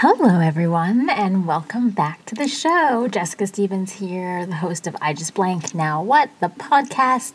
Hello, everyone, and welcome back to the show. Jessica Stevens here, the host of I Just Blank Now What, the podcast.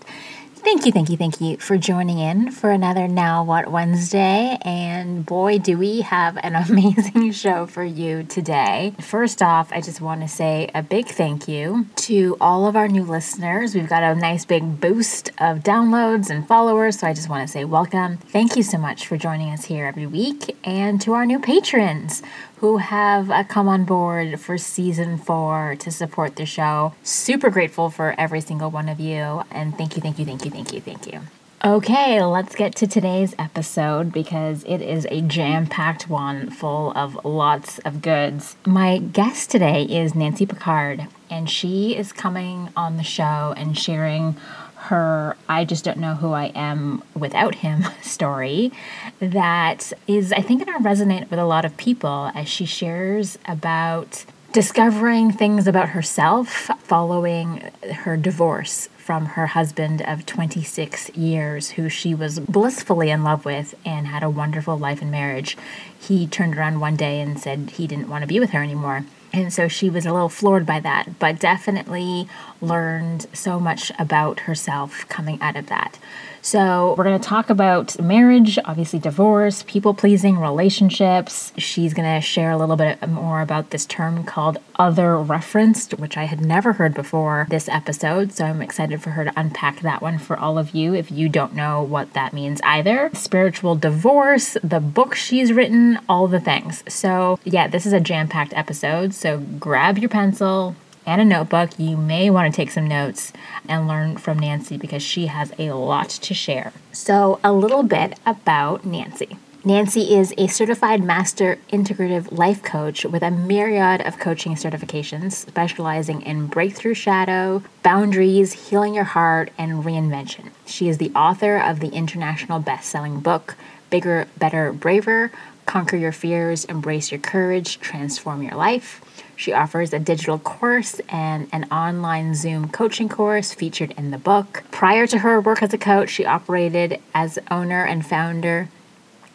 Thank you, thank you, thank you for joining in for another Now What Wednesday. And boy, do we have an amazing show for you today. First off, I just want to say a big thank you to all of our new listeners. We've got a nice big boost of downloads and followers, so I just want to say welcome. Thank you so much for joining us here every week. And to our new patrons who have uh, come on board for season four to support the show. Super grateful for every single one of you. And thank you, thank you, thank you, thank you, thank you. Okay, let's get to today's episode because it is a jam packed one full of lots of goods. My guest today is Nancy Picard, and she is coming on the show and sharing her I just don't know who I am without him story that is, I think, going to resonate with a lot of people as she shares about discovering things about herself following her divorce from her husband of 26 years, who she was blissfully in love with and had a wonderful life in marriage. He turned around one day and said he didn't want to be with her anymore. And so she was a little floored by that, but definitely learned so much about herself coming out of that. So, we're going to talk about marriage, obviously, divorce, people pleasing, relationships. She's going to share a little bit more about this term called other referenced, which I had never heard before this episode. So, I'm excited for her to unpack that one for all of you if you don't know what that means either. Spiritual divorce, the book she's written, all the things. So, yeah, this is a jam packed episode. So, grab your pencil, and a notebook. You may want to take some notes and learn from Nancy because she has a lot to share. So, a little bit about Nancy. Nancy is a certified master integrative life coach with a myriad of coaching certifications, specializing in breakthrough shadow, boundaries, healing your heart, and reinvention. She is the author of the international best selling book, Bigger, Better, Braver Conquer Your Fears, Embrace Your Courage, Transform Your Life. She offers a digital course and an online Zoom coaching course featured in the book. Prior to her work as a coach, she operated as owner and founder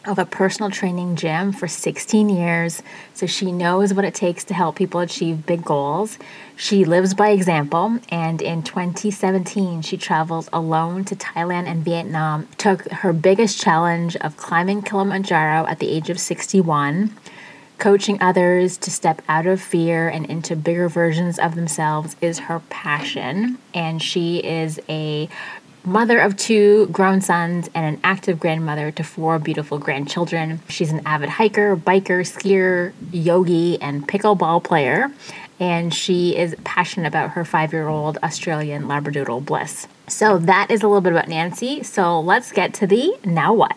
of a personal training gym for 16 years, so she knows what it takes to help people achieve big goals. She lives by example, and in 2017, she traveled alone to Thailand and Vietnam, took her biggest challenge of climbing Kilimanjaro at the age of 61 Coaching others to step out of fear and into bigger versions of themselves is her passion. And she is a mother of two grown sons and an active grandmother to four beautiful grandchildren. She's an avid hiker, biker, skier, yogi, and pickleball player. And she is passionate about her five year old Australian Labradoodle Bliss. So that is a little bit about Nancy. So let's get to the now what.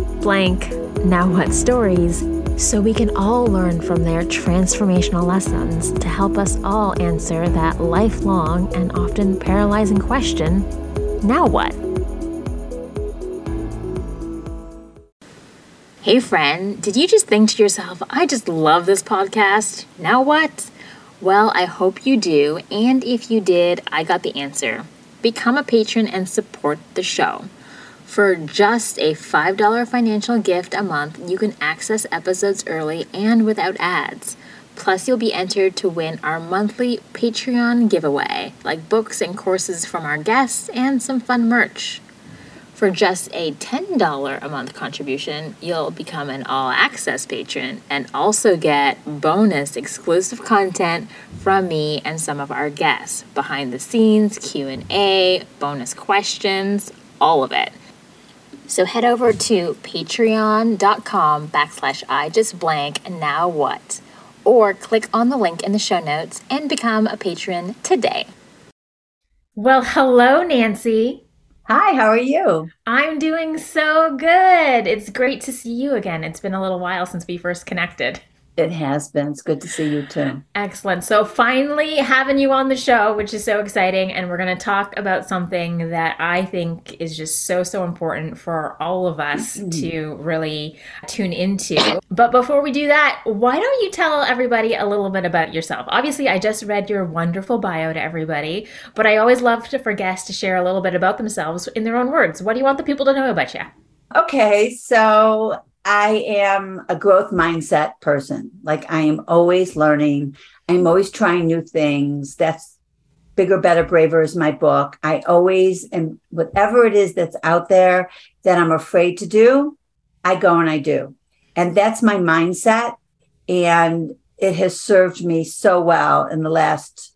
blank now what stories so we can all learn from their transformational lessons to help us all answer that lifelong and often paralyzing question now what? Hey, friend, did you just think to yourself, I just love this podcast? Now what? Well, I hope you do, and if you did, I got the answer. Become a patron and support the show. For just a $5 financial gift a month, you can access episodes early and without ads. Plus, you'll be entered to win our monthly Patreon giveaway, like books and courses from our guests and some fun merch. For just a $10 a month contribution, you'll become an all access patron and also get bonus exclusive content from me and some of our guests, behind the scenes, Q&A, bonus questions, all of it. So head over to patreon.com backslash I just blank now what? Or click on the link in the show notes and become a patron today. Well, hello, Nancy. Hi, how are you? I'm doing so good. It's great to see you again. It's been a little while since we first connected. It has been. It's good to see you too. Excellent. So, finally having you on the show, which is so exciting. And we're going to talk about something that I think is just so, so important for all of us mm-hmm. to really tune into. But before we do that, why don't you tell everybody a little bit about yourself? Obviously, I just read your wonderful bio to everybody, but I always love to for guests to share a little bit about themselves in their own words. What do you want the people to know about you? Okay, so I am a growth mindset person. Like I am always learning. I'm always trying new things. That's bigger, better, braver is my book. I always and whatever it is that's out there that I'm afraid to do, I go and I do. And that's my mindset. And it has served me so well in the last,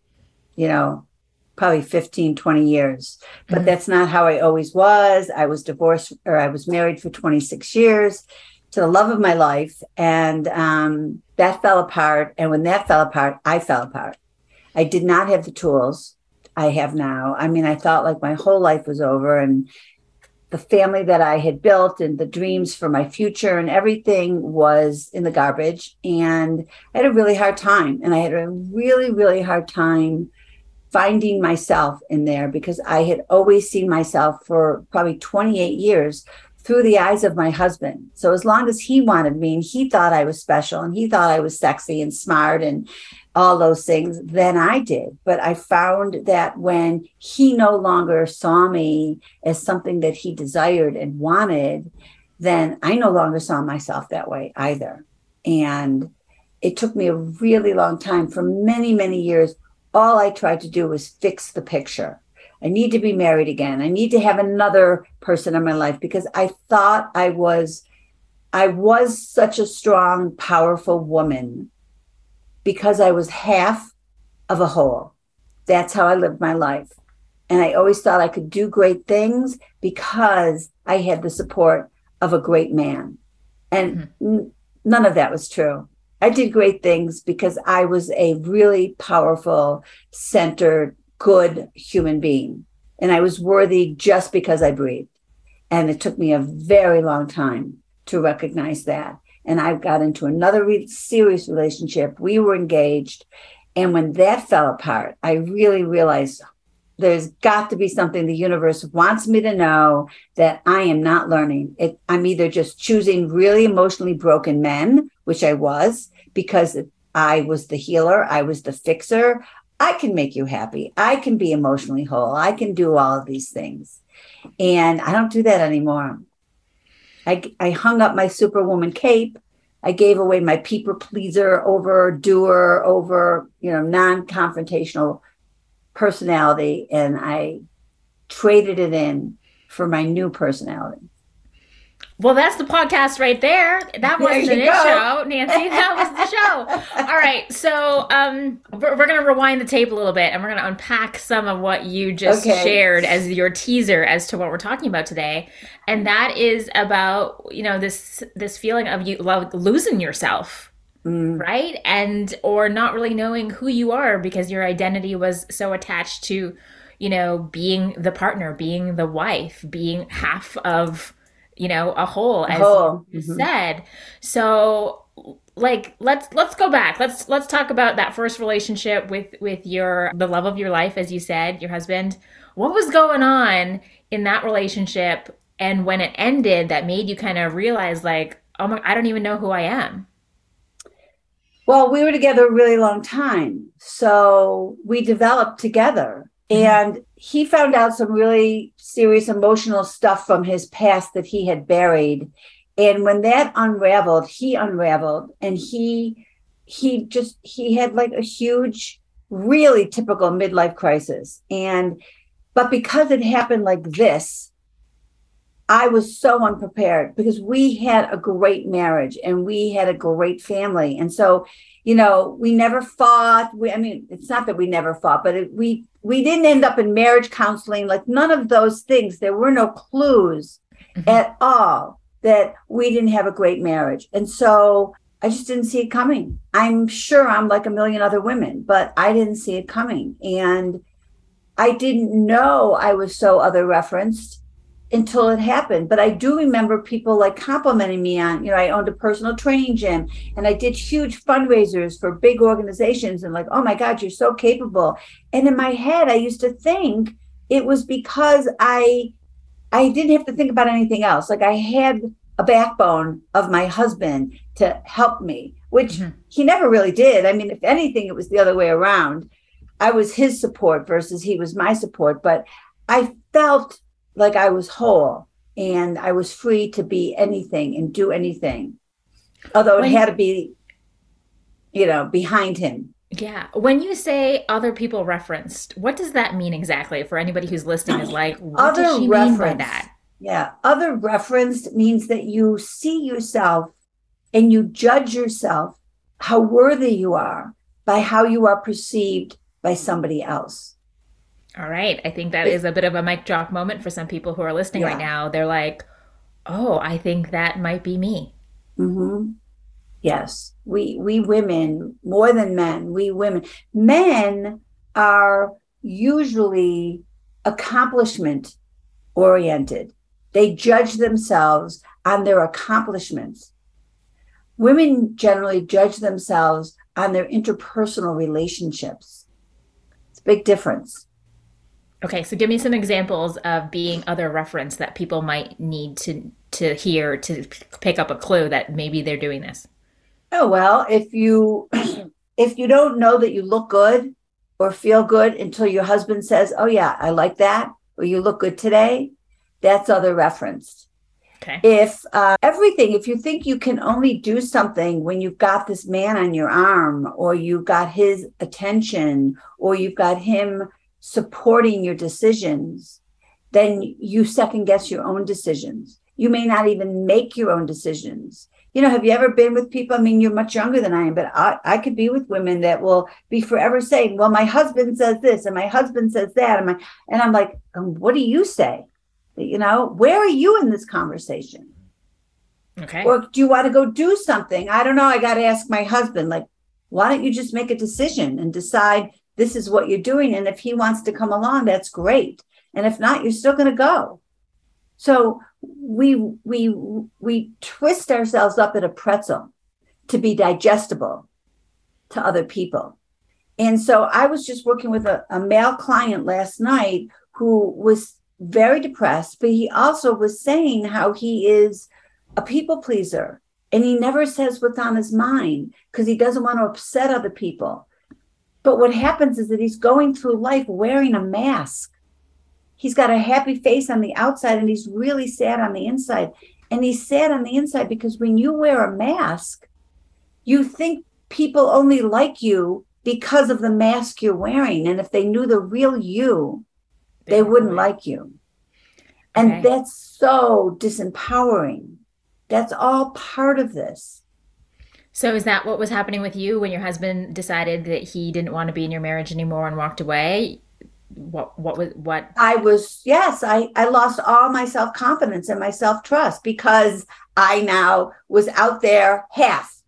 you know, probably 15, 20 years. But mm-hmm. that's not how I always was. I was divorced or I was married for 26 years to the love of my life. And um, that fell apart. And when that fell apart, I fell apart. I did not have the tools I have now. I mean, I thought like my whole life was over and the family that I had built and the dreams for my future and everything was in the garbage. And I had a really hard time. And I had a really, really hard time finding myself in there because I had always seen myself for probably 28 years through the eyes of my husband. So as long as he wanted me and he thought I was special and he thought I was sexy and smart and all those things, then I did. But I found that when he no longer saw me as something that he desired and wanted, then I no longer saw myself that way either. And it took me a really long time for many, many years. All I tried to do was fix the picture. I need to be married again. I need to have another person in my life because I thought I was I was such a strong, powerful woman because I was half of a whole. That's how I lived my life. And I always thought I could do great things because I had the support of a great man. And mm-hmm. none of that was true. I did great things because I was a really powerful, centered, good human being. And I was worthy just because I breathed. And it took me a very long time to recognize that. And I got into another re- serious relationship. We were engaged. And when that fell apart, I really realized there's got to be something the universe wants me to know that I am not learning. It, I'm either just choosing really emotionally broken men, which I was, because I was the healer, I was the fixer, I can make you happy. I can be emotionally whole. I can do all of these things. And I don't do that anymore. I, I hung up my superwoman cape. I gave away my people pleaser over doer over, you know, non-confrontational personality and I traded it in for my new personality. Well, that's the podcast right there. That wasn't the show, Nancy. That was the show. All right. So um, we're, we're going to rewind the tape a little bit and we're going to unpack some of what you just okay. shared as your teaser as to what we're talking about today. And that is about, you know, this this feeling of you like losing yourself. Mm. Right. And or not really knowing who you are because your identity was so attached to, you know, being the partner, being the wife, being half of you know, a whole, as whole. you mm-hmm. said. So like let's let's go back. Let's let's talk about that first relationship with with your the love of your life, as you said, your husband. What was going on in that relationship and when it ended that made you kind of realize like, oh my I don't even know who I am? Well, we were together a really long time. So we developed together. Mm-hmm. And he found out some really serious emotional stuff from his past that he had buried. And when that unraveled, he unraveled and he he just he had like a huge, really typical midlife crisis. And but because it happened like this, I was so unprepared because we had a great marriage and we had a great family. And so, you know, we never fought. We, I mean, it's not that we never fought, but it, we we didn't end up in marriage counseling, like none of those things. There were no clues mm-hmm. at all that we didn't have a great marriage. And so I just didn't see it coming. I'm sure I'm like a million other women, but I didn't see it coming. And I didn't know I was so other referenced until it happened. But I do remember people like complimenting me on, you know, I owned a personal training gym and I did huge fundraisers for big organizations and like, oh my God, you're so capable. And in my head, I used to think it was because I I didn't have to think about anything else. Like I had a backbone of my husband to help me, which mm-hmm. he never really did. I mean, if anything, it was the other way around. I was his support versus he was my support, but I felt like I was whole and I was free to be anything and do anything. Although it had to be, you know, behind him. Yeah. When you say other people referenced, what does that mean exactly for anybody who's listening is like, what other does she reference, mean by that? Yeah. Other referenced means that you see yourself and you judge yourself how worthy you are by how you are perceived by somebody else. All right. I think that is a bit of a mic drop moment for some people who are listening yeah. right now. They're like, oh, I think that might be me. Mm-hmm. Yes. We we women, more than men, we women. Men are usually accomplishment oriented. They judge themselves on their accomplishments. Women generally judge themselves on their interpersonal relationships. It's a big difference. Okay, so give me some examples of being other reference that people might need to to hear to pick up a clue that maybe they're doing this. Oh well, if you if you don't know that you look good or feel good until your husband says, "Oh yeah, I like that," or "You look good today," that's other reference. Okay. If uh, everything, if you think you can only do something when you've got this man on your arm, or you've got his attention, or you've got him supporting your decisions, then you second guess your own decisions. You may not even make your own decisions. You know, have you ever been with people? I mean, you're much younger than I am, but I, I could be with women that will be forever saying, Well, my husband says this and my husband says that. And, my, and I'm like, um, What do you say? You know, where are you in this conversation? Okay. Or do you want to go do something? I don't know. I got to ask my husband, like, why don't you just make a decision and decide this is what you're doing. And if he wants to come along, that's great. And if not, you're still going to go. So we we we twist ourselves up at a pretzel to be digestible to other people. And so I was just working with a, a male client last night who was very depressed, but he also was saying how he is a people pleaser and he never says what's on his mind because he doesn't want to upset other people. But what happens is that he's going through life wearing a mask. He's got a happy face on the outside and he's really sad on the inside. And he's sad on the inside because when you wear a mask, you think people only like you because of the mask you're wearing. And if they knew the real you, they wouldn't like you. And okay. that's so disempowering. That's all part of this. So is that what was happening with you when your husband decided that he didn't want to be in your marriage anymore and walked away? What what was what I was yes, I I lost all my self-confidence and my self-trust because I now was out there half.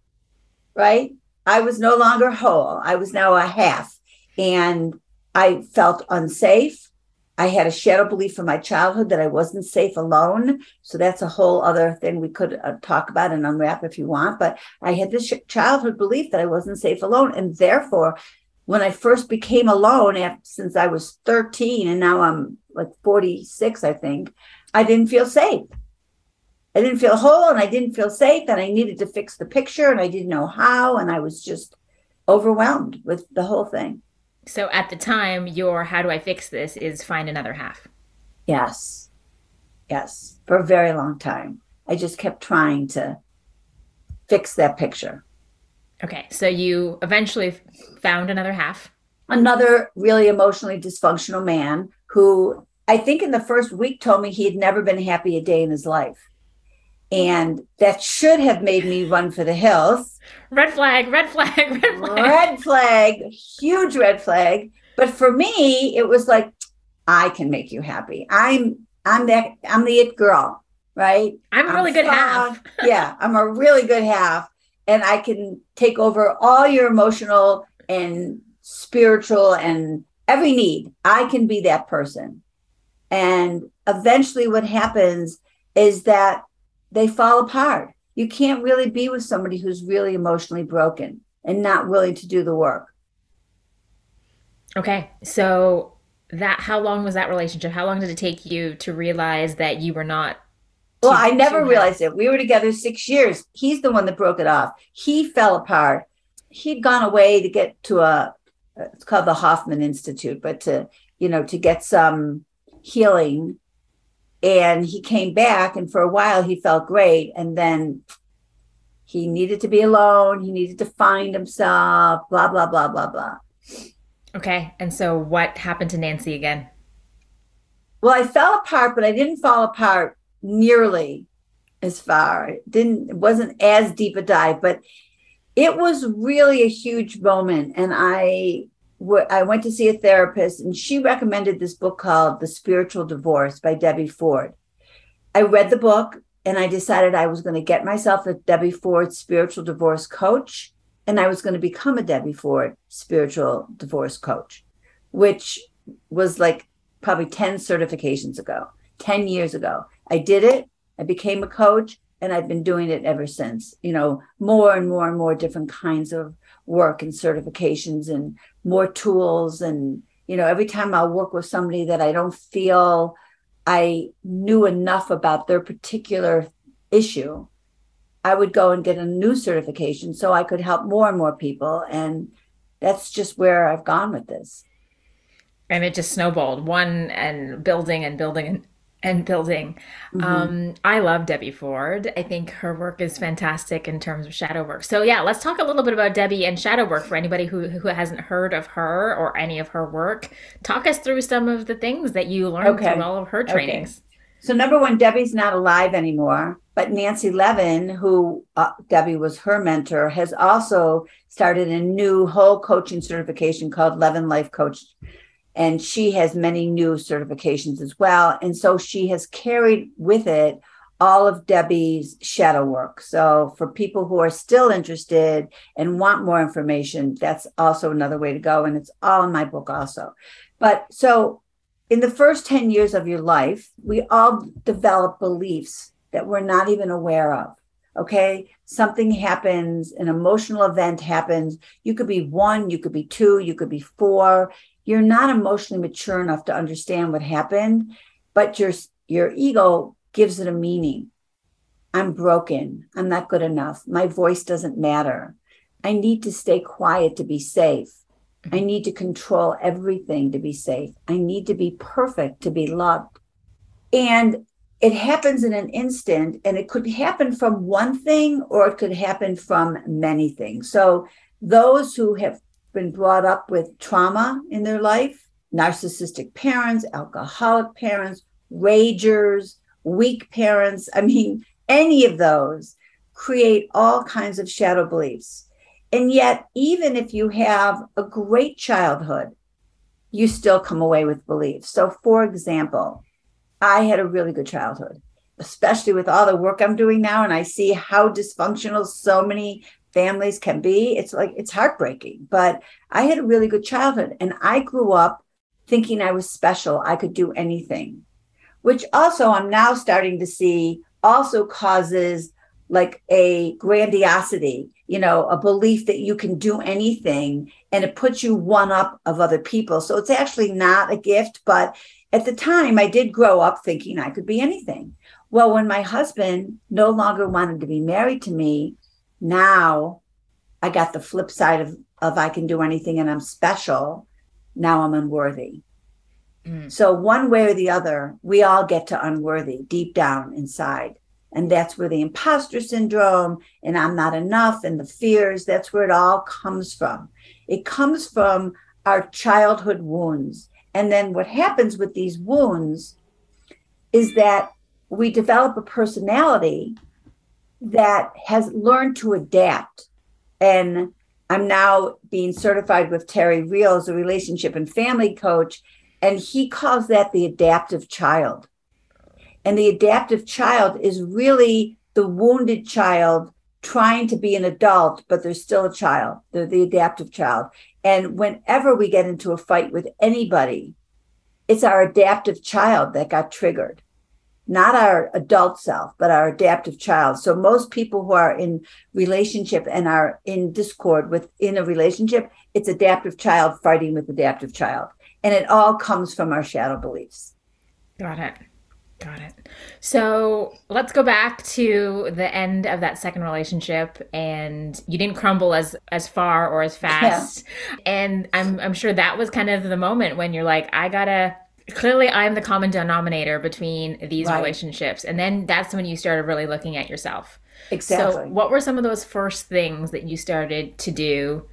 Right? I was no longer whole. I was now a half and I felt unsafe. I had a shadow belief from my childhood that I wasn't safe alone. So that's a whole other thing we could uh, talk about and unwrap if you want. But I had this childhood belief that I wasn't safe alone. And therefore, when I first became alone, after, since I was 13 and now I'm like 46, I think, I didn't feel safe. I didn't feel whole and I didn't feel safe. And I needed to fix the picture and I didn't know how. And I was just overwhelmed with the whole thing. So at the time, your how do I fix this is find another half. Yes. Yes. For a very long time. I just kept trying to fix that picture. Okay. So you eventually found another half. Another really emotionally dysfunctional man who I think in the first week told me he had never been happy a day in his life and that should have made me run for the hills. Red flag, red flag, red flag. Red flag, huge red flag. But for me, it was like, I can make you happy. I'm I'm that I'm the it girl, right? I'm a really I'm good half. yeah, I'm a really good half. And I can take over all your emotional and spiritual and every need. I can be that person. And eventually, what happens is that they fall apart. You can't really be with somebody who's really emotionally broken and not willing to do the work. Okay. So, that how long was that relationship? How long did it take you to realize that you were not well, I never realized it. We were together six years. He's the one that broke it off. He fell apart. He'd gone away to get to a, it's called the Hoffman Institute, but to, you know, to get some healing. And he came back, and for a while he felt great. And then he needed to be alone. He needed to find himself, blah, blah, blah, blah, blah. Okay. And so what happened to Nancy again? Well, I fell apart, but I didn't fall apart nearly as far. It didn't it wasn't as deep a dive, but it was really a huge moment. And I I went to see a therapist, and she recommended this book called The Spiritual Divorce by Debbie Ford. I read the book and I decided I was going to get myself a Debbie Ford spiritual divorce coach, and I was going to become a Debbie Ford spiritual divorce coach, which was like probably 10 certifications ago, 10 years ago. I did it. I became a coach and I've been doing it ever since. You know, more and more and more different kinds of work and certifications and more tools. And, you know, every time I'll work with somebody that I don't feel I knew enough about their particular issue, I would go and get a new certification so I could help more and more people. And that's just where I've gone with this. And it just snowballed one and building and building and building. Mm-hmm. Um, I love Debbie Ford. I think her work is fantastic in terms of shadow work. So yeah, let's talk a little bit about Debbie and shadow work for anybody who who hasn't heard of her or any of her work. Talk us through some of the things that you learned okay. through all of her trainings. Okay. So number one, Debbie's not alive anymore, but Nancy Levin, who uh, Debbie was her mentor, has also started a new whole coaching certification called Levin Life Coach and she has many new certifications as well. And so she has carried with it all of Debbie's shadow work. So for people who are still interested and want more information, that's also another way to go. And it's all in my book also. But so in the first 10 years of your life, we all develop beliefs that we're not even aware of. Okay. Something happens, an emotional event happens. You could be one, you could be two, you could be four you're not emotionally mature enough to understand what happened, but your your ego gives it a meaning. I'm broken. I'm not good enough. My voice doesn't matter. I need to stay quiet to be safe. Mm-hmm. I need to control everything to be safe. I need to be perfect to be loved. And it happens in an instant, and it could happen from one thing or it could happen from many things. So, those who have been brought up with trauma in their life, narcissistic parents, alcoholic parents, ragers, weak parents. I mean, any of those create all kinds of shadow beliefs. And yet, even if you have a great childhood, you still come away with beliefs. So, for example, I had a really good childhood, especially with all the work I'm doing now. And I see how dysfunctional so many families can be. It's like it's heartbreaking. But I had a really good childhood and I grew up thinking I was special. I could do anything, which also I'm now starting to see also causes like a grandiosity, you know, a belief that you can do anything and it puts you one up of other people. So it's actually not a gift, but at the time I did grow up thinking I could be anything. Well, when my husband no longer wanted to be married to me, now I got the flip side of, of I can do anything and I'm special. Now I'm unworthy. Mm. So, one way or the other, we all get to unworthy deep down inside. And that's where the imposter syndrome and I'm not enough and the fears, that's where it all comes from. It comes from our childhood wounds. And then what happens with these wounds is that we develop a personality that has learned to adapt. And I'm now being certified with Terry Real as a relationship and family coach. And he calls that the adaptive child. And the adaptive child is really the wounded child trying to be an adult, but they're still a child. They're the adaptive child. And whenever we get into a fight with anybody, it's our adaptive child that got triggered, not our adult self, but our adaptive child. So most people who are in relationship and are in discord within a relationship, it's adaptive child fighting with adaptive child. And it all comes from our shadow beliefs. Got it. Got it. So let's go back to the end of that second relationship, and you didn't crumble as as far or as fast. Yeah. And I'm I'm sure that was kind of the moment when you're like, I gotta. Clearly, I'm the common denominator between these right. relationships, and then that's when you started really looking at yourself. Exactly. So, what were some of those first things that you started to do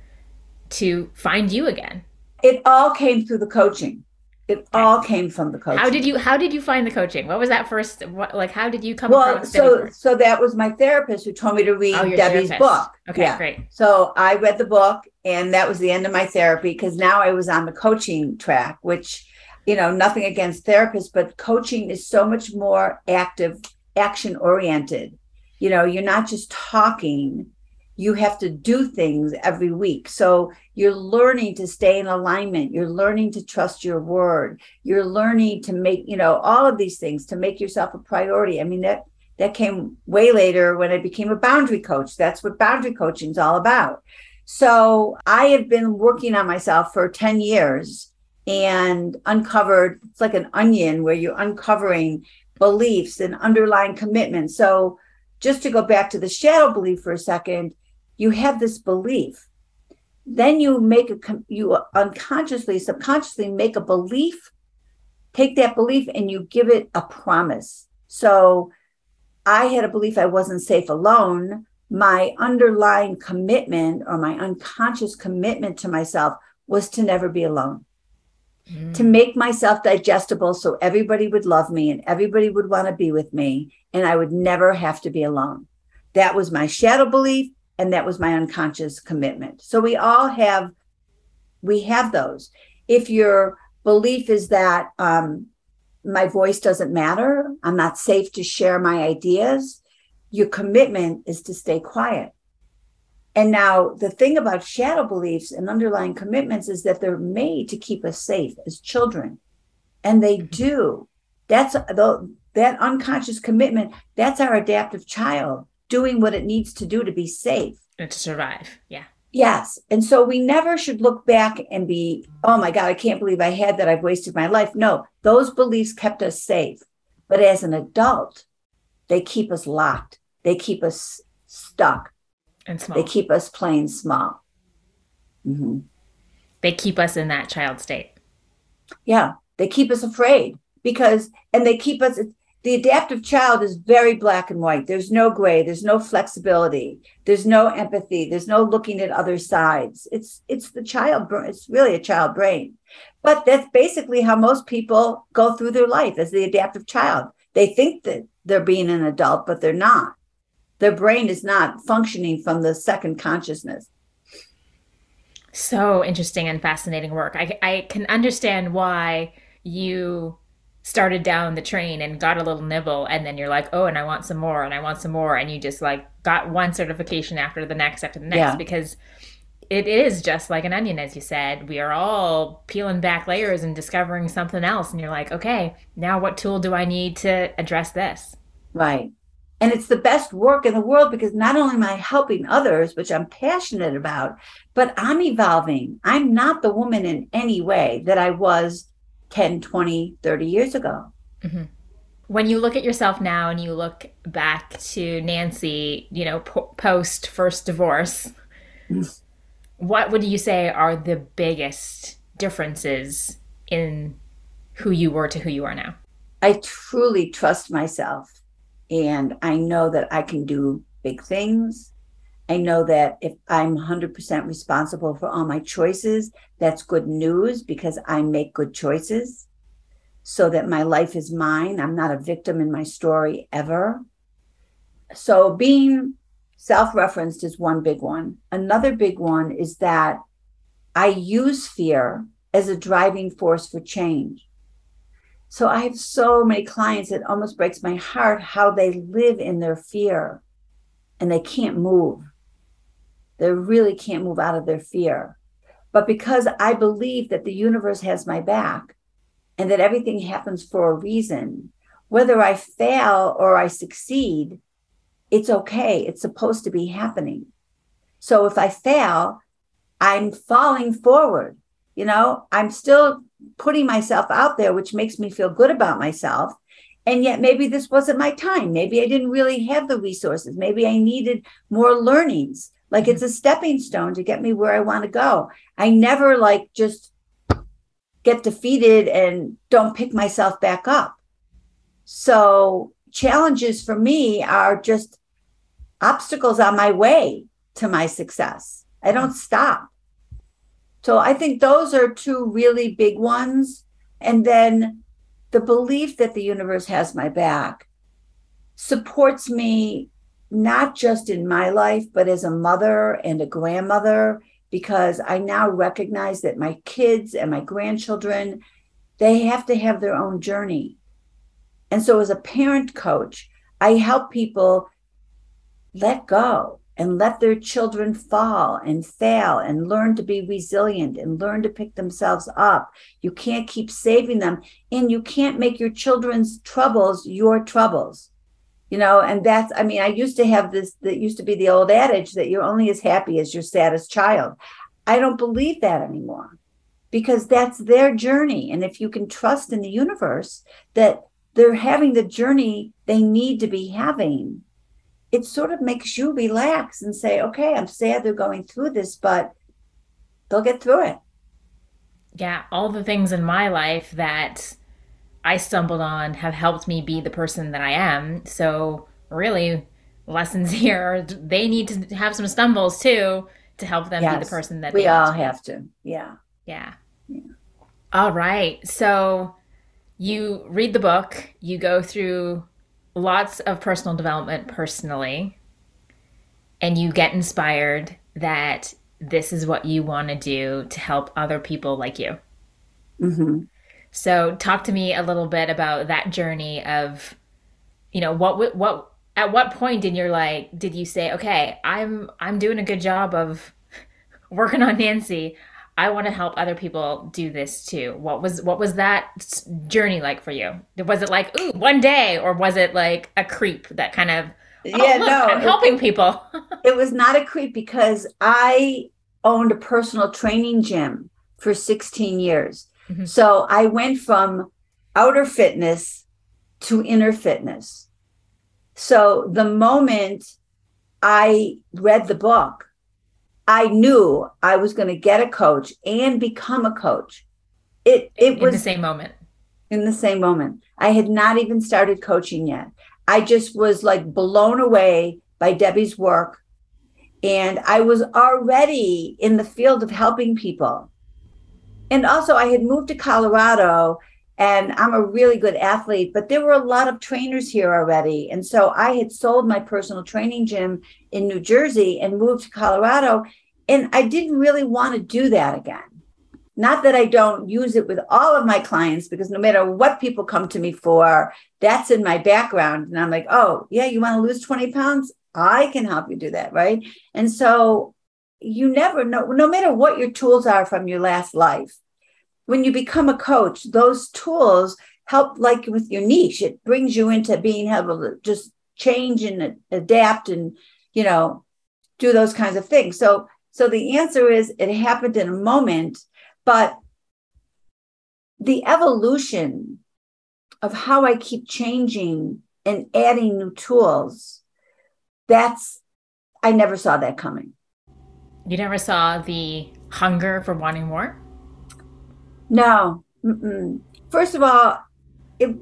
to find you again? It all came through the coaching it all came from the coaching. How did you how did you find the coaching? What was that first what, like how did you come well, so so that was my therapist who told me to read oh, Debbie's therapist. book. Okay, yeah. great. So I read the book and that was the end of my therapy because now I was on the coaching track, which you know, nothing against therapists, but coaching is so much more active, action oriented. You know, you're not just talking, you have to do things every week. So you're learning to stay in alignment. You're learning to trust your word. You're learning to make, you know, all of these things to make yourself a priority. I mean, that that came way later when I became a boundary coach. That's what boundary coaching is all about. So I have been working on myself for 10 years and uncovered, it's like an onion where you're uncovering beliefs and underlying commitments. So just to go back to the shadow belief for a second, you have this belief. Then you make a you unconsciously subconsciously make a belief take that belief and you give it a promise. So i had a belief i wasn't safe alone. My underlying commitment or my unconscious commitment to myself was to never be alone to make myself digestible so everybody would love me and everybody would want to be with me and i would never have to be alone. That was my shadow belief and that was my unconscious commitment. So we all have we have those. If your belief is that um, my voice doesn't matter i'm not safe to share my ideas your commitment is to stay quiet and now the thing about shadow beliefs and underlying commitments is that they're made to keep us safe as children and they mm-hmm. do that's the that unconscious commitment that's our adaptive child doing what it needs to do to be safe and to survive. Yeah. Yes. And so we never should look back and be, oh my God, I can't believe I had that. I've wasted my life. No, those beliefs kept us safe. But as an adult, they keep us locked, they keep us stuck, and small. They keep us playing small. Mm-hmm. They keep us in that child state. Yeah. They keep us afraid because, and they keep us, the adaptive child is very black and white. There's no gray, there's no flexibility, there's no empathy, there's no looking at other sides. It's it's the child it's really a child brain. But that's basically how most people go through their life as the adaptive child. They think that they're being an adult, but they're not. Their brain is not functioning from the second consciousness. So interesting and fascinating work. I, I can understand why you started down the train and got a little nibble and then you're like oh and i want some more and i want some more and you just like got one certification after the next after the next yeah. because it is just like an onion as you said we are all peeling back layers and discovering something else and you're like okay now what tool do i need to address this right and it's the best work in the world because not only am i helping others which i'm passionate about but i'm evolving i'm not the woman in any way that i was 10, 20, 30 years ago. Mm-hmm. When you look at yourself now and you look back to Nancy, you know, po- post first divorce, mm. what would you say are the biggest differences in who you were to who you are now? I truly trust myself and I know that I can do big things. I know that if I'm 100% responsible for all my choices, that's good news because I make good choices so that my life is mine. I'm not a victim in my story ever. So being self referenced is one big one. Another big one is that I use fear as a driving force for change. So I have so many clients, it almost breaks my heart how they live in their fear and they can't move. They really can't move out of their fear. But because I believe that the universe has my back and that everything happens for a reason, whether I fail or I succeed, it's okay. It's supposed to be happening. So if I fail, I'm falling forward. You know, I'm still putting myself out there, which makes me feel good about myself. And yet, maybe this wasn't my time. Maybe I didn't really have the resources. Maybe I needed more learnings. Like it's a stepping stone to get me where I want to go. I never like just get defeated and don't pick myself back up. So, challenges for me are just obstacles on my way to my success. I don't stop. So, I think those are two really big ones. And then the belief that the universe has my back supports me not just in my life, but as a mother and a grandmother, because I now recognize that my kids and my grandchildren, they have to have their own journey. And so, as a parent coach, I help people let go and let their children fall and fail and learn to be resilient and learn to pick themselves up. You can't keep saving them, and you can't make your children's troubles your troubles. You know and that's i mean i used to have this that used to be the old adage that you're only as happy as your saddest child. I don't believe that anymore because that's their journey. And if you can trust in the universe that they're having the journey they need to be having it sort of makes you relax and say okay i'm sad they're going through this but they'll get through it yeah all the things in my life that I stumbled on have helped me be the person that I am. So, really, lessons here they need to have some stumbles too to help them yes, be the person that they we all have to. Yeah. yeah. Yeah. All right. So, you read the book, you go through lots of personal development personally, and you get inspired that this is what you want to do to help other people like you. Mm-hmm. So, talk to me a little bit about that journey of, you know, what what at what point in your like did you say, okay, I'm I'm doing a good job of working on Nancy. I want to help other people do this too. What was what was that journey like for you? Was it like ooh one day, or was it like a creep that kind of oh, yeah look, no I'm helping it, people? it was not a creep because I owned a personal training gym for 16 years. Mm-hmm. So I went from outer fitness to inner fitness. So the moment I read the book, I knew I was going to get a coach and become a coach. It it in was the same moment. In the same moment. I had not even started coaching yet. I just was like blown away by Debbie's work and I was already in the field of helping people and also I had moved to Colorado and I'm a really good athlete, but there were a lot of trainers here already. And so I had sold my personal training gym in New Jersey and moved to Colorado. And I didn't really want to do that again. Not that I don't use it with all of my clients, because no matter what people come to me for, that's in my background. And I'm like, oh, yeah, you want to lose 20 pounds? I can help you do that. Right. And so you never know, no matter what your tools are from your last life, when you become a coach, those tools help, like with your niche, it brings you into being able to just change and adapt and, you know, do those kinds of things. So, so the answer is it happened in a moment, but the evolution of how I keep changing and adding new tools, that's, I never saw that coming. You never saw the hunger for wanting more? No. Mm-mm. First of all, it,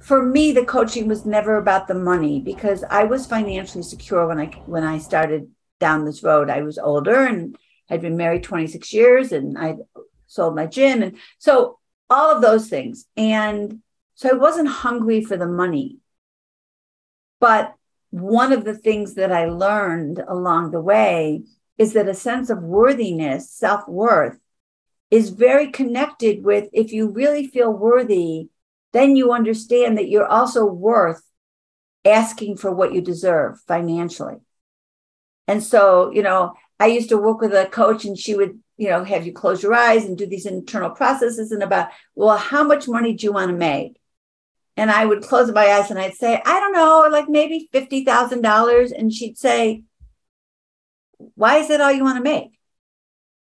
for me, the coaching was never about the money because I was financially secure when I when I started down this road. I was older and had been married 26 years, and I sold my gym, and so all of those things. And so I wasn't hungry for the money, but one of the things that I learned along the way is that a sense of worthiness, self worth, is very connected with if you really feel worthy, then you understand that you're also worth asking for what you deserve financially. And so, you know, I used to work with a coach and she would, you know, have you close your eyes and do these internal processes and about, well, how much money do you want to make? And I would close my eyes and I'd say, I don't know, like maybe $50,000. And she'd say, Why is that all you want to make?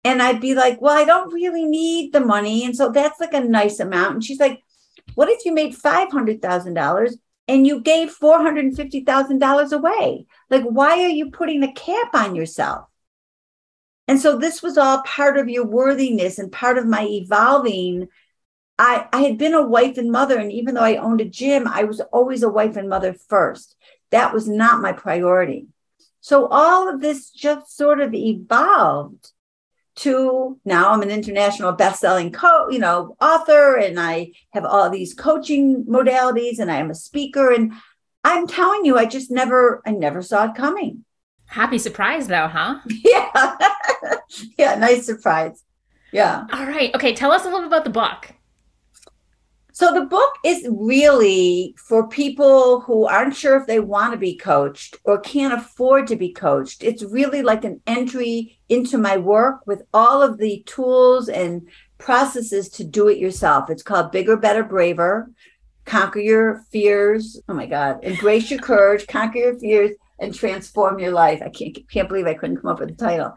And I'd be like, Well, I don't really need the money. And so that's like a nice amount. And she's like, What if you made $500,000 and you gave $450,000 away? Like, why are you putting a cap on yourself? And so this was all part of your worthiness and part of my evolving I, I had been a wife and mother, and even though I owned a gym, I was always a wife and mother first. That was not my priority. So all of this just sort of evolved to now I'm an international best-selling co, you know, author, and I have all these coaching modalities, and I am a speaker. And I'm telling you, I just never, I never saw it coming. Happy surprise though, huh? Yeah. yeah, nice surprise. Yeah. All right. Okay, tell us a little bit about the book. So the book is really for people who aren't sure if they want to be coached or can't afford to be coached. It's really like an entry into my work with all of the tools and processes to do it yourself. It's called Bigger, Better, Braver. Conquer your fears. Oh my God. Embrace your courage, conquer your fears, and transform your life. I can't can't believe I couldn't come up with the title.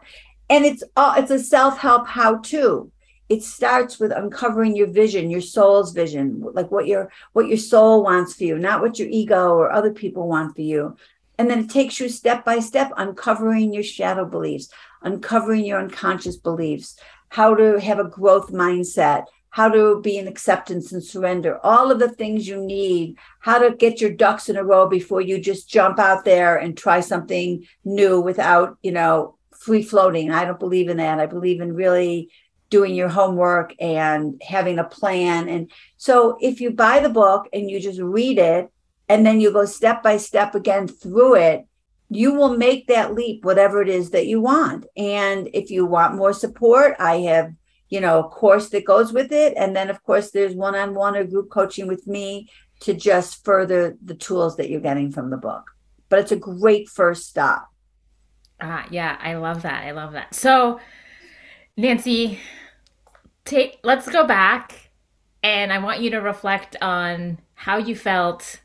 And it's all it's a self-help how-to it starts with uncovering your vision your soul's vision like what your what your soul wants for you not what your ego or other people want for you. And then it takes you step by step uncovering your shadow beliefs uncovering your unconscious beliefs how to have a growth mindset how to be in acceptance and surrender all of the things you need how to get your ducks in a row before you just jump out there and try something new without you know free floating. I don't believe in that. I believe in really doing your homework and having a plan. And so if you buy the book and you just read it and then you go step by step again through it, you will make that leap, whatever it is that you want. And if you want more support, I have, you know, a course that goes with it. And then, of course, there's one on one or group coaching with me to just further the tools that you're getting from the book. But it's a great first stop. Ah, yeah, I love that. I love that. So, Nancy, take let's go back and I want you to reflect on how you felt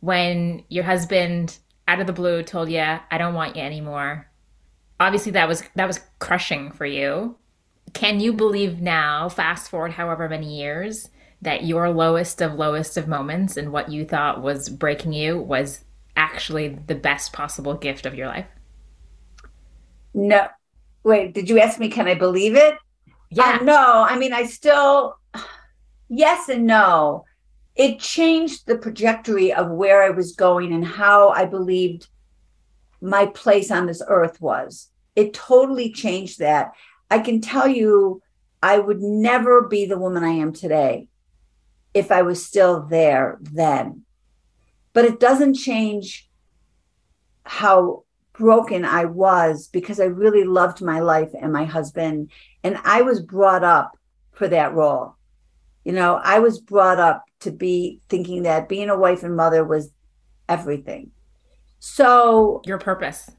when your husband out of the blue told you, "I don't want you anymore." Obviously that was that was crushing for you. Can you believe now, fast forward however many years, that your lowest of lowest of moments and what you thought was breaking you was actually the best possible gift of your life? No, Wait, did you ask me, can I believe it? Yeah. Uh, no, I mean, I still, yes and no. It changed the trajectory of where I was going and how I believed my place on this earth was. It totally changed that. I can tell you, I would never be the woman I am today if I was still there then. But it doesn't change how broken I was because I really loved my life and my husband. And I was brought up for that role. You know, I was brought up to be thinking that being a wife and mother was everything. So, your purpose.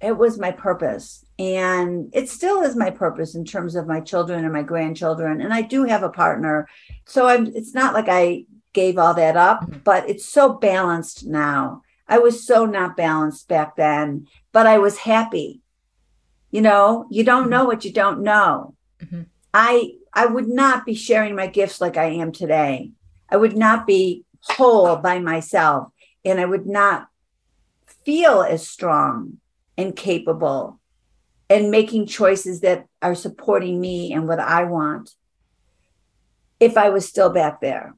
It was my purpose. And it still is my purpose in terms of my children and my grandchildren. And I do have a partner. So I'm it's not like I gave all that up, mm-hmm. but it's so balanced now. I was so not balanced back then but I was happy. You know, you don't know what you don't know. Mm-hmm. I I would not be sharing my gifts like I am today. I would not be whole by myself and I would not feel as strong and capable and making choices that are supporting me and what I want if I was still back there.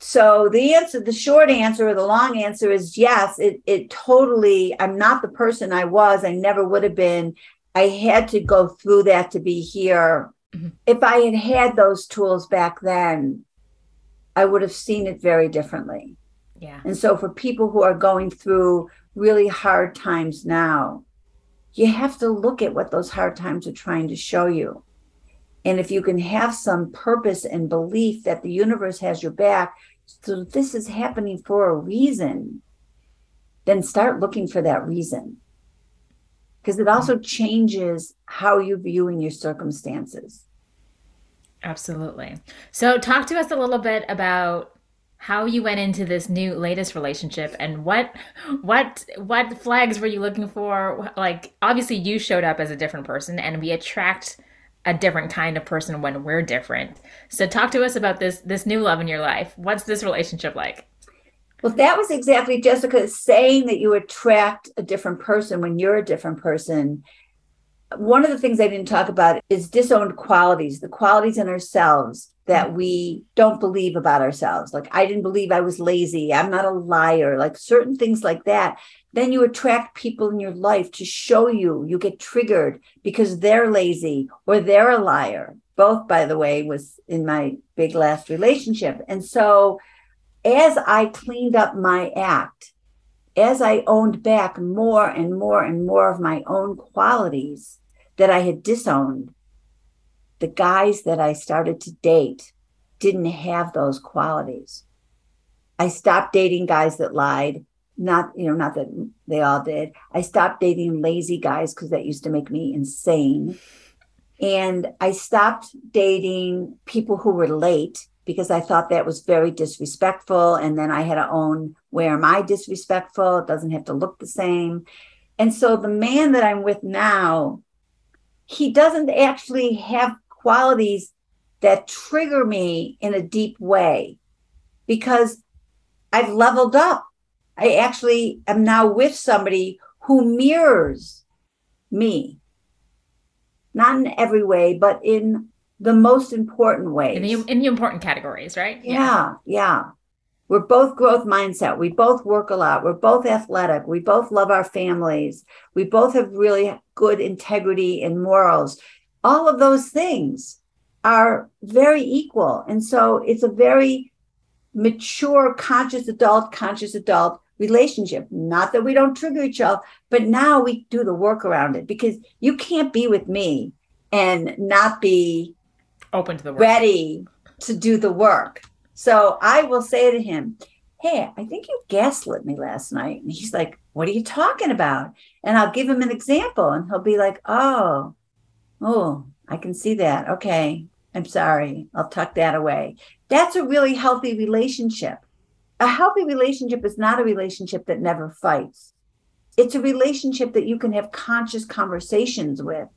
So the answer, the short answer or the long answer is yes, it it totally, I'm not the person I was. I never would have been. I had to go through that to be here. Mm-hmm. If I had had those tools back then, I would have seen it very differently. Yeah. And so for people who are going through really hard times now, you have to look at what those hard times are trying to show you. And if you can have some purpose and belief that the universe has your back, so this is happening for a reason, then start looking for that reason. because it also changes how you view in your circumstances. Absolutely. So, talk to us a little bit about how you went into this new latest relationship and what what what flags were you looking for like obviously you showed up as a different person and we attract a different kind of person when we're different so talk to us about this this new love in your life what's this relationship like well that was exactly jessica saying that you attract a different person when you're a different person one of the things i didn't talk about is disowned qualities the qualities in ourselves that we don't believe about ourselves. Like, I didn't believe I was lazy. I'm not a liar. Like, certain things like that. Then you attract people in your life to show you, you get triggered because they're lazy or they're a liar. Both, by the way, was in my big last relationship. And so, as I cleaned up my act, as I owned back more and more and more of my own qualities that I had disowned, the guys that I started to date didn't have those qualities. I stopped dating guys that lied. Not, you know, not that they all did. I stopped dating lazy guys because that used to make me insane. And I stopped dating people who were late because I thought that was very disrespectful. And then I had to own where am I disrespectful? It doesn't have to look the same. And so the man that I'm with now, he doesn't actually have qualities that trigger me in a deep way because I've leveled up. I actually am now with somebody who mirrors me. Not in every way, but in the most important ways. In the, in the important categories, right? Yeah, yeah, yeah. We're both growth mindset. We both work a lot. We're both athletic. We both love our families. We both have really good integrity and morals all of those things are very equal. And so it's a very mature, conscious adult, conscious adult relationship. Not that we don't trigger each other, but now we do the work around it because you can't be with me and not be open to the work. ready to do the work. So I will say to him, Hey, I think you gaslit me last night. And he's like, What are you talking about? And I'll give him an example and he'll be like, Oh, Oh, I can see that. Okay. I'm sorry. I'll tuck that away. That's a really healthy relationship. A healthy relationship is not a relationship that never fights. It's a relationship that you can have conscious conversations with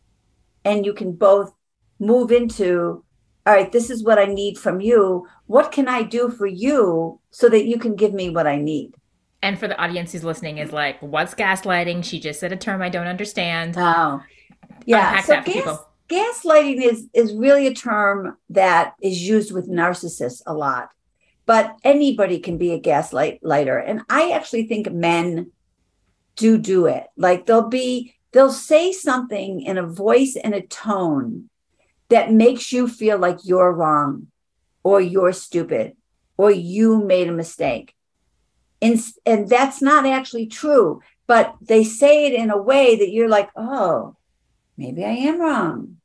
and you can both move into all right, this is what I need from you. What can I do for you so that you can give me what I need? And for the audience who's listening, is like, what's gaslighting? She just said a term I don't understand. Oh, yeah. so gas, gaslighting is is really a term that is used with narcissists a lot, but anybody can be a gaslighter, and I actually think men do do it. Like they'll be they'll say something in a voice and a tone that makes you feel like you're wrong or you're stupid or you made a mistake. And, and that's not actually true, but they say it in a way that you're like, oh, maybe I am wrong.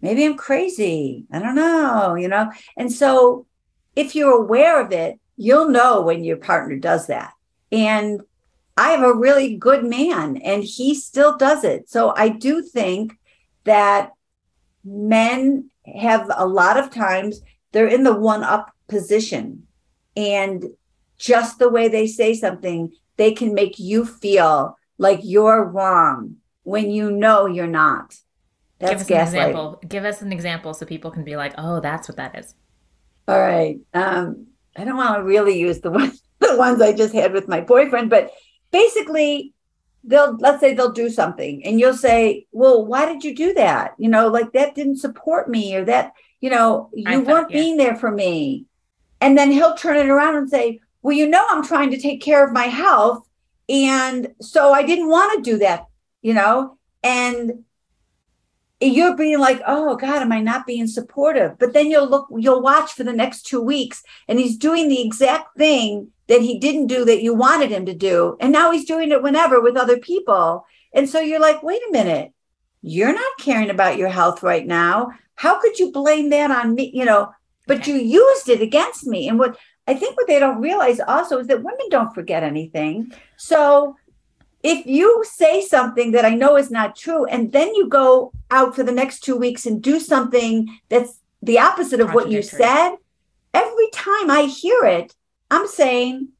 Maybe I'm crazy. I don't know, you know? And so if you're aware of it, you'll know when your partner does that. And I have a really good man and he still does it. So I do think that men have a lot of times they're in the one up position and just the way they say something, they can make you feel like you're wrong when you know you're not. That's Give us an example. Give us an example so people can be like, "Oh, that's what that is." All right. Um, I don't want to really use the ones the ones I just had with my boyfriend, but basically, they'll let's say they'll do something, and you'll say, "Well, why did you do that?" You know, like that didn't support me, or that you know you weren't yeah. being there for me. And then he'll turn it around and say, "Well, you know, I'm trying to take care of my health, and so I didn't want to do that." You know, and you're being like, oh God, am I not being supportive? But then you'll look, you'll watch for the next two weeks, and he's doing the exact thing that he didn't do that you wanted him to do. And now he's doing it whenever with other people. And so you're like, wait a minute, you're not caring about your health right now. How could you blame that on me? You know, but you used it against me. And what I think what they don't realize also is that women don't forget anything. So if you say something that I know is not true, and then you go out for the next two weeks and do something that's the opposite of what you said, every time I hear it, I'm saying,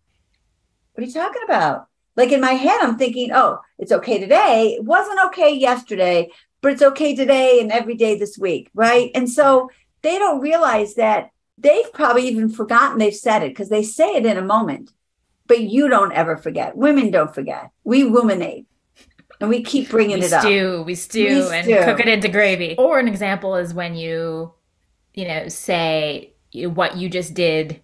What are you talking about? Like in my head, I'm thinking, Oh, it's okay today. It wasn't okay yesterday, but it's okay today and every day this week. Right. And so they don't realize that they've probably even forgotten they've said it because they say it in a moment but you don't ever forget. Women don't forget. We ruminate and we keep bringing we it stew, up. We stew, we and stew. cook it into gravy. Or an example is when you, you know, say what you just did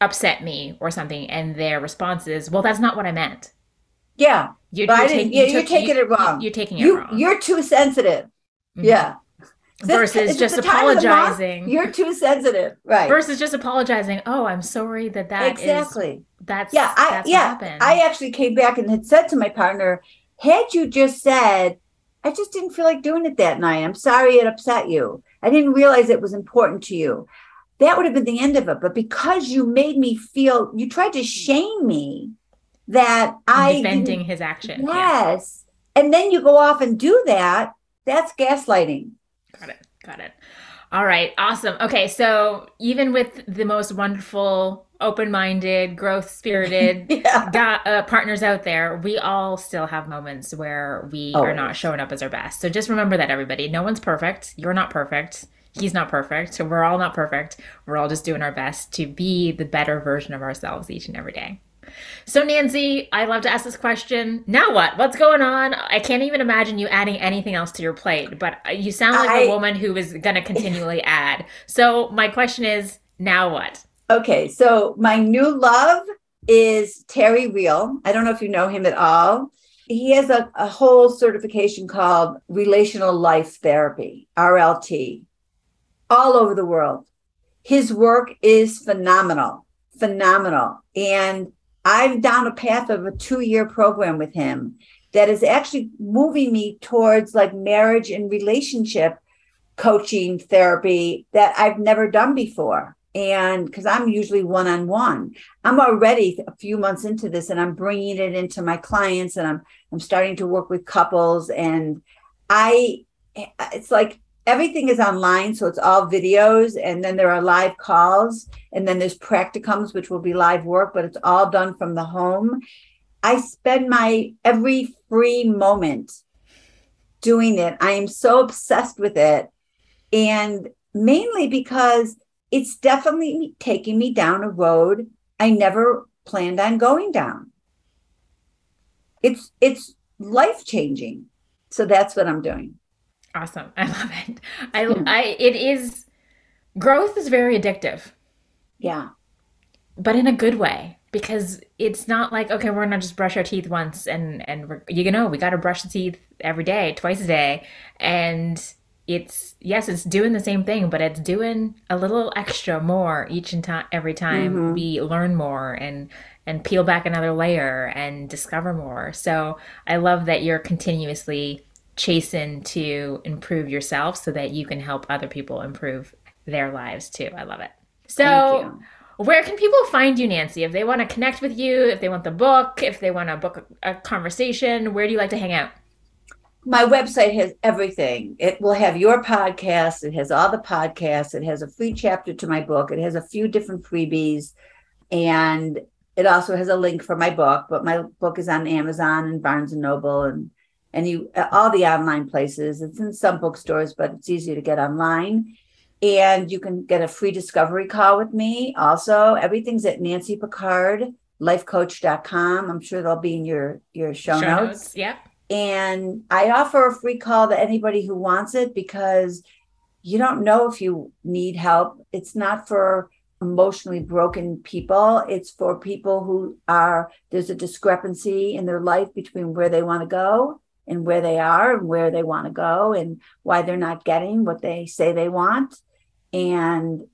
upset me or something, and their response is, "Well, that's not what I meant." Yeah, you're, you're, take, you you're taking you, it wrong. You're taking it wrong. You're too sensitive. Mm-hmm. Yeah versus just apologizing. You're too sensitive, right? Versus just apologizing. Oh, I'm sorry that that exactly. Is, that's yeah, I, that's yeah. I actually came back and had said to my partner, "Had you just said, I just didn't feel like doing it that night. I'm sorry it upset you. I didn't realize it was important to you." That would have been the end of it. But because you made me feel, you tried to shame me that I defending his action. Yes, yeah. and then you go off and do that. That's gaslighting Got it. All right. Awesome. Okay. So even with the most wonderful, open minded, growth spirited yeah. uh, partners out there, we all still have moments where we oh. are not showing up as our best. So just remember that, everybody. No one's perfect. You're not perfect. He's not perfect. So we're all not perfect. We're all just doing our best to be the better version of ourselves each and every day. So, Nancy, I love to ask this question. Now what? What's going on? I can't even imagine you adding anything else to your plate, but you sound like I, a woman who is going to continually add. So, my question is now what? Okay. So, my new love is Terry Real. I don't know if you know him at all. He has a, a whole certification called Relational Life Therapy, RLT, all over the world. His work is phenomenal, phenomenal. And I'm down a path of a two year program with him that is actually moving me towards like marriage and relationship coaching therapy that I've never done before. And because I'm usually one on one, I'm already a few months into this and I'm bringing it into my clients and I'm, I'm starting to work with couples. And I, it's like everything is online so it's all videos and then there are live calls and then there's practicums which will be live work but it's all done from the home. I spend my every free moment doing it. I am so obsessed with it and mainly because it's definitely taking me down a road i never planned on going down. It's it's life changing so that's what i'm doing Awesome. I love it. I, I, it is, growth is very addictive. Yeah. But in a good way because it's not like, okay, we're going to just brush our teeth once and, and we're, you know, we got to brush the teeth every day, twice a day. And it's, yes, it's doing the same thing, but it's doing a little extra more each and time, every time mm-hmm. we learn more and, and peel back another layer and discover more. So I love that you're continuously chasing to improve yourself so that you can help other people improve their lives too. I love it. So, where can people find you, Nancy? If they want to connect with you, if they want the book, if they want to book a, a conversation, where do you like to hang out? My website has everything. It will have your podcast. It has all the podcasts. It has a free chapter to my book. It has a few different freebies. And it also has a link for my book, but my book is on Amazon and Barnes and Noble and and you uh, all the online places. It's in some bookstores, but it's easy to get online. And you can get a free discovery call with me. Also, everything's at Nancy Picard, lifecoach.com. I'm sure they'll be in your your show, show notes. notes. Yeah. And I offer a free call to anybody who wants it because you don't know if you need help. It's not for emotionally broken people. It's for people who are, there's a discrepancy in their life between where they want to go and where they are and where they want to go and why they're not getting what they say they want. And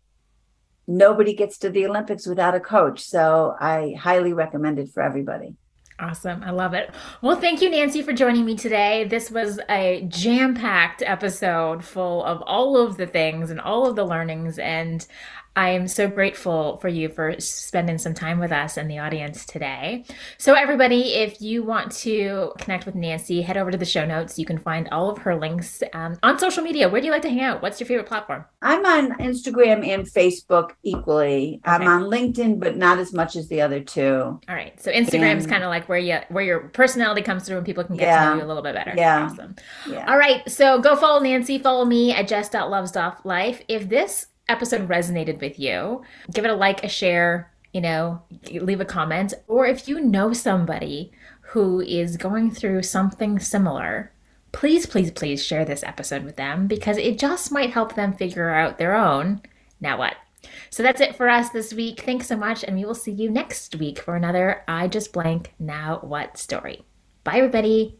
nobody gets to the Olympics without a coach. So I highly recommend it for everybody. Awesome. I love it. Well, thank you, Nancy, for joining me today. This was a jam packed episode full of all of the things and all of the learnings. And I am so grateful for you for spending some time with us and the audience today. So, everybody, if you want to connect with Nancy, head over to the show notes. You can find all of her links um, on social media. Where do you like to hang out? What's your favorite platform? I'm on Instagram and Facebook equally. Okay. I'm on LinkedIn, but not as much as the other two. All right. So Instagram and, is kind of like where you where your personality comes through and people can get yeah, to know you a little bit better. Yeah. Awesome. Yeah. All right. So go follow Nancy. Follow me at jess.loves.life. If this episode resonated with you, give it a like, a share, you know, leave a comment. Or if you know somebody who is going through something similar, please, please, please share this episode with them because it just might help them figure out their own now what. So that's it for us this week. Thanks so much, and we will see you next week for another I Just Blank Now What story. Bye, everybody.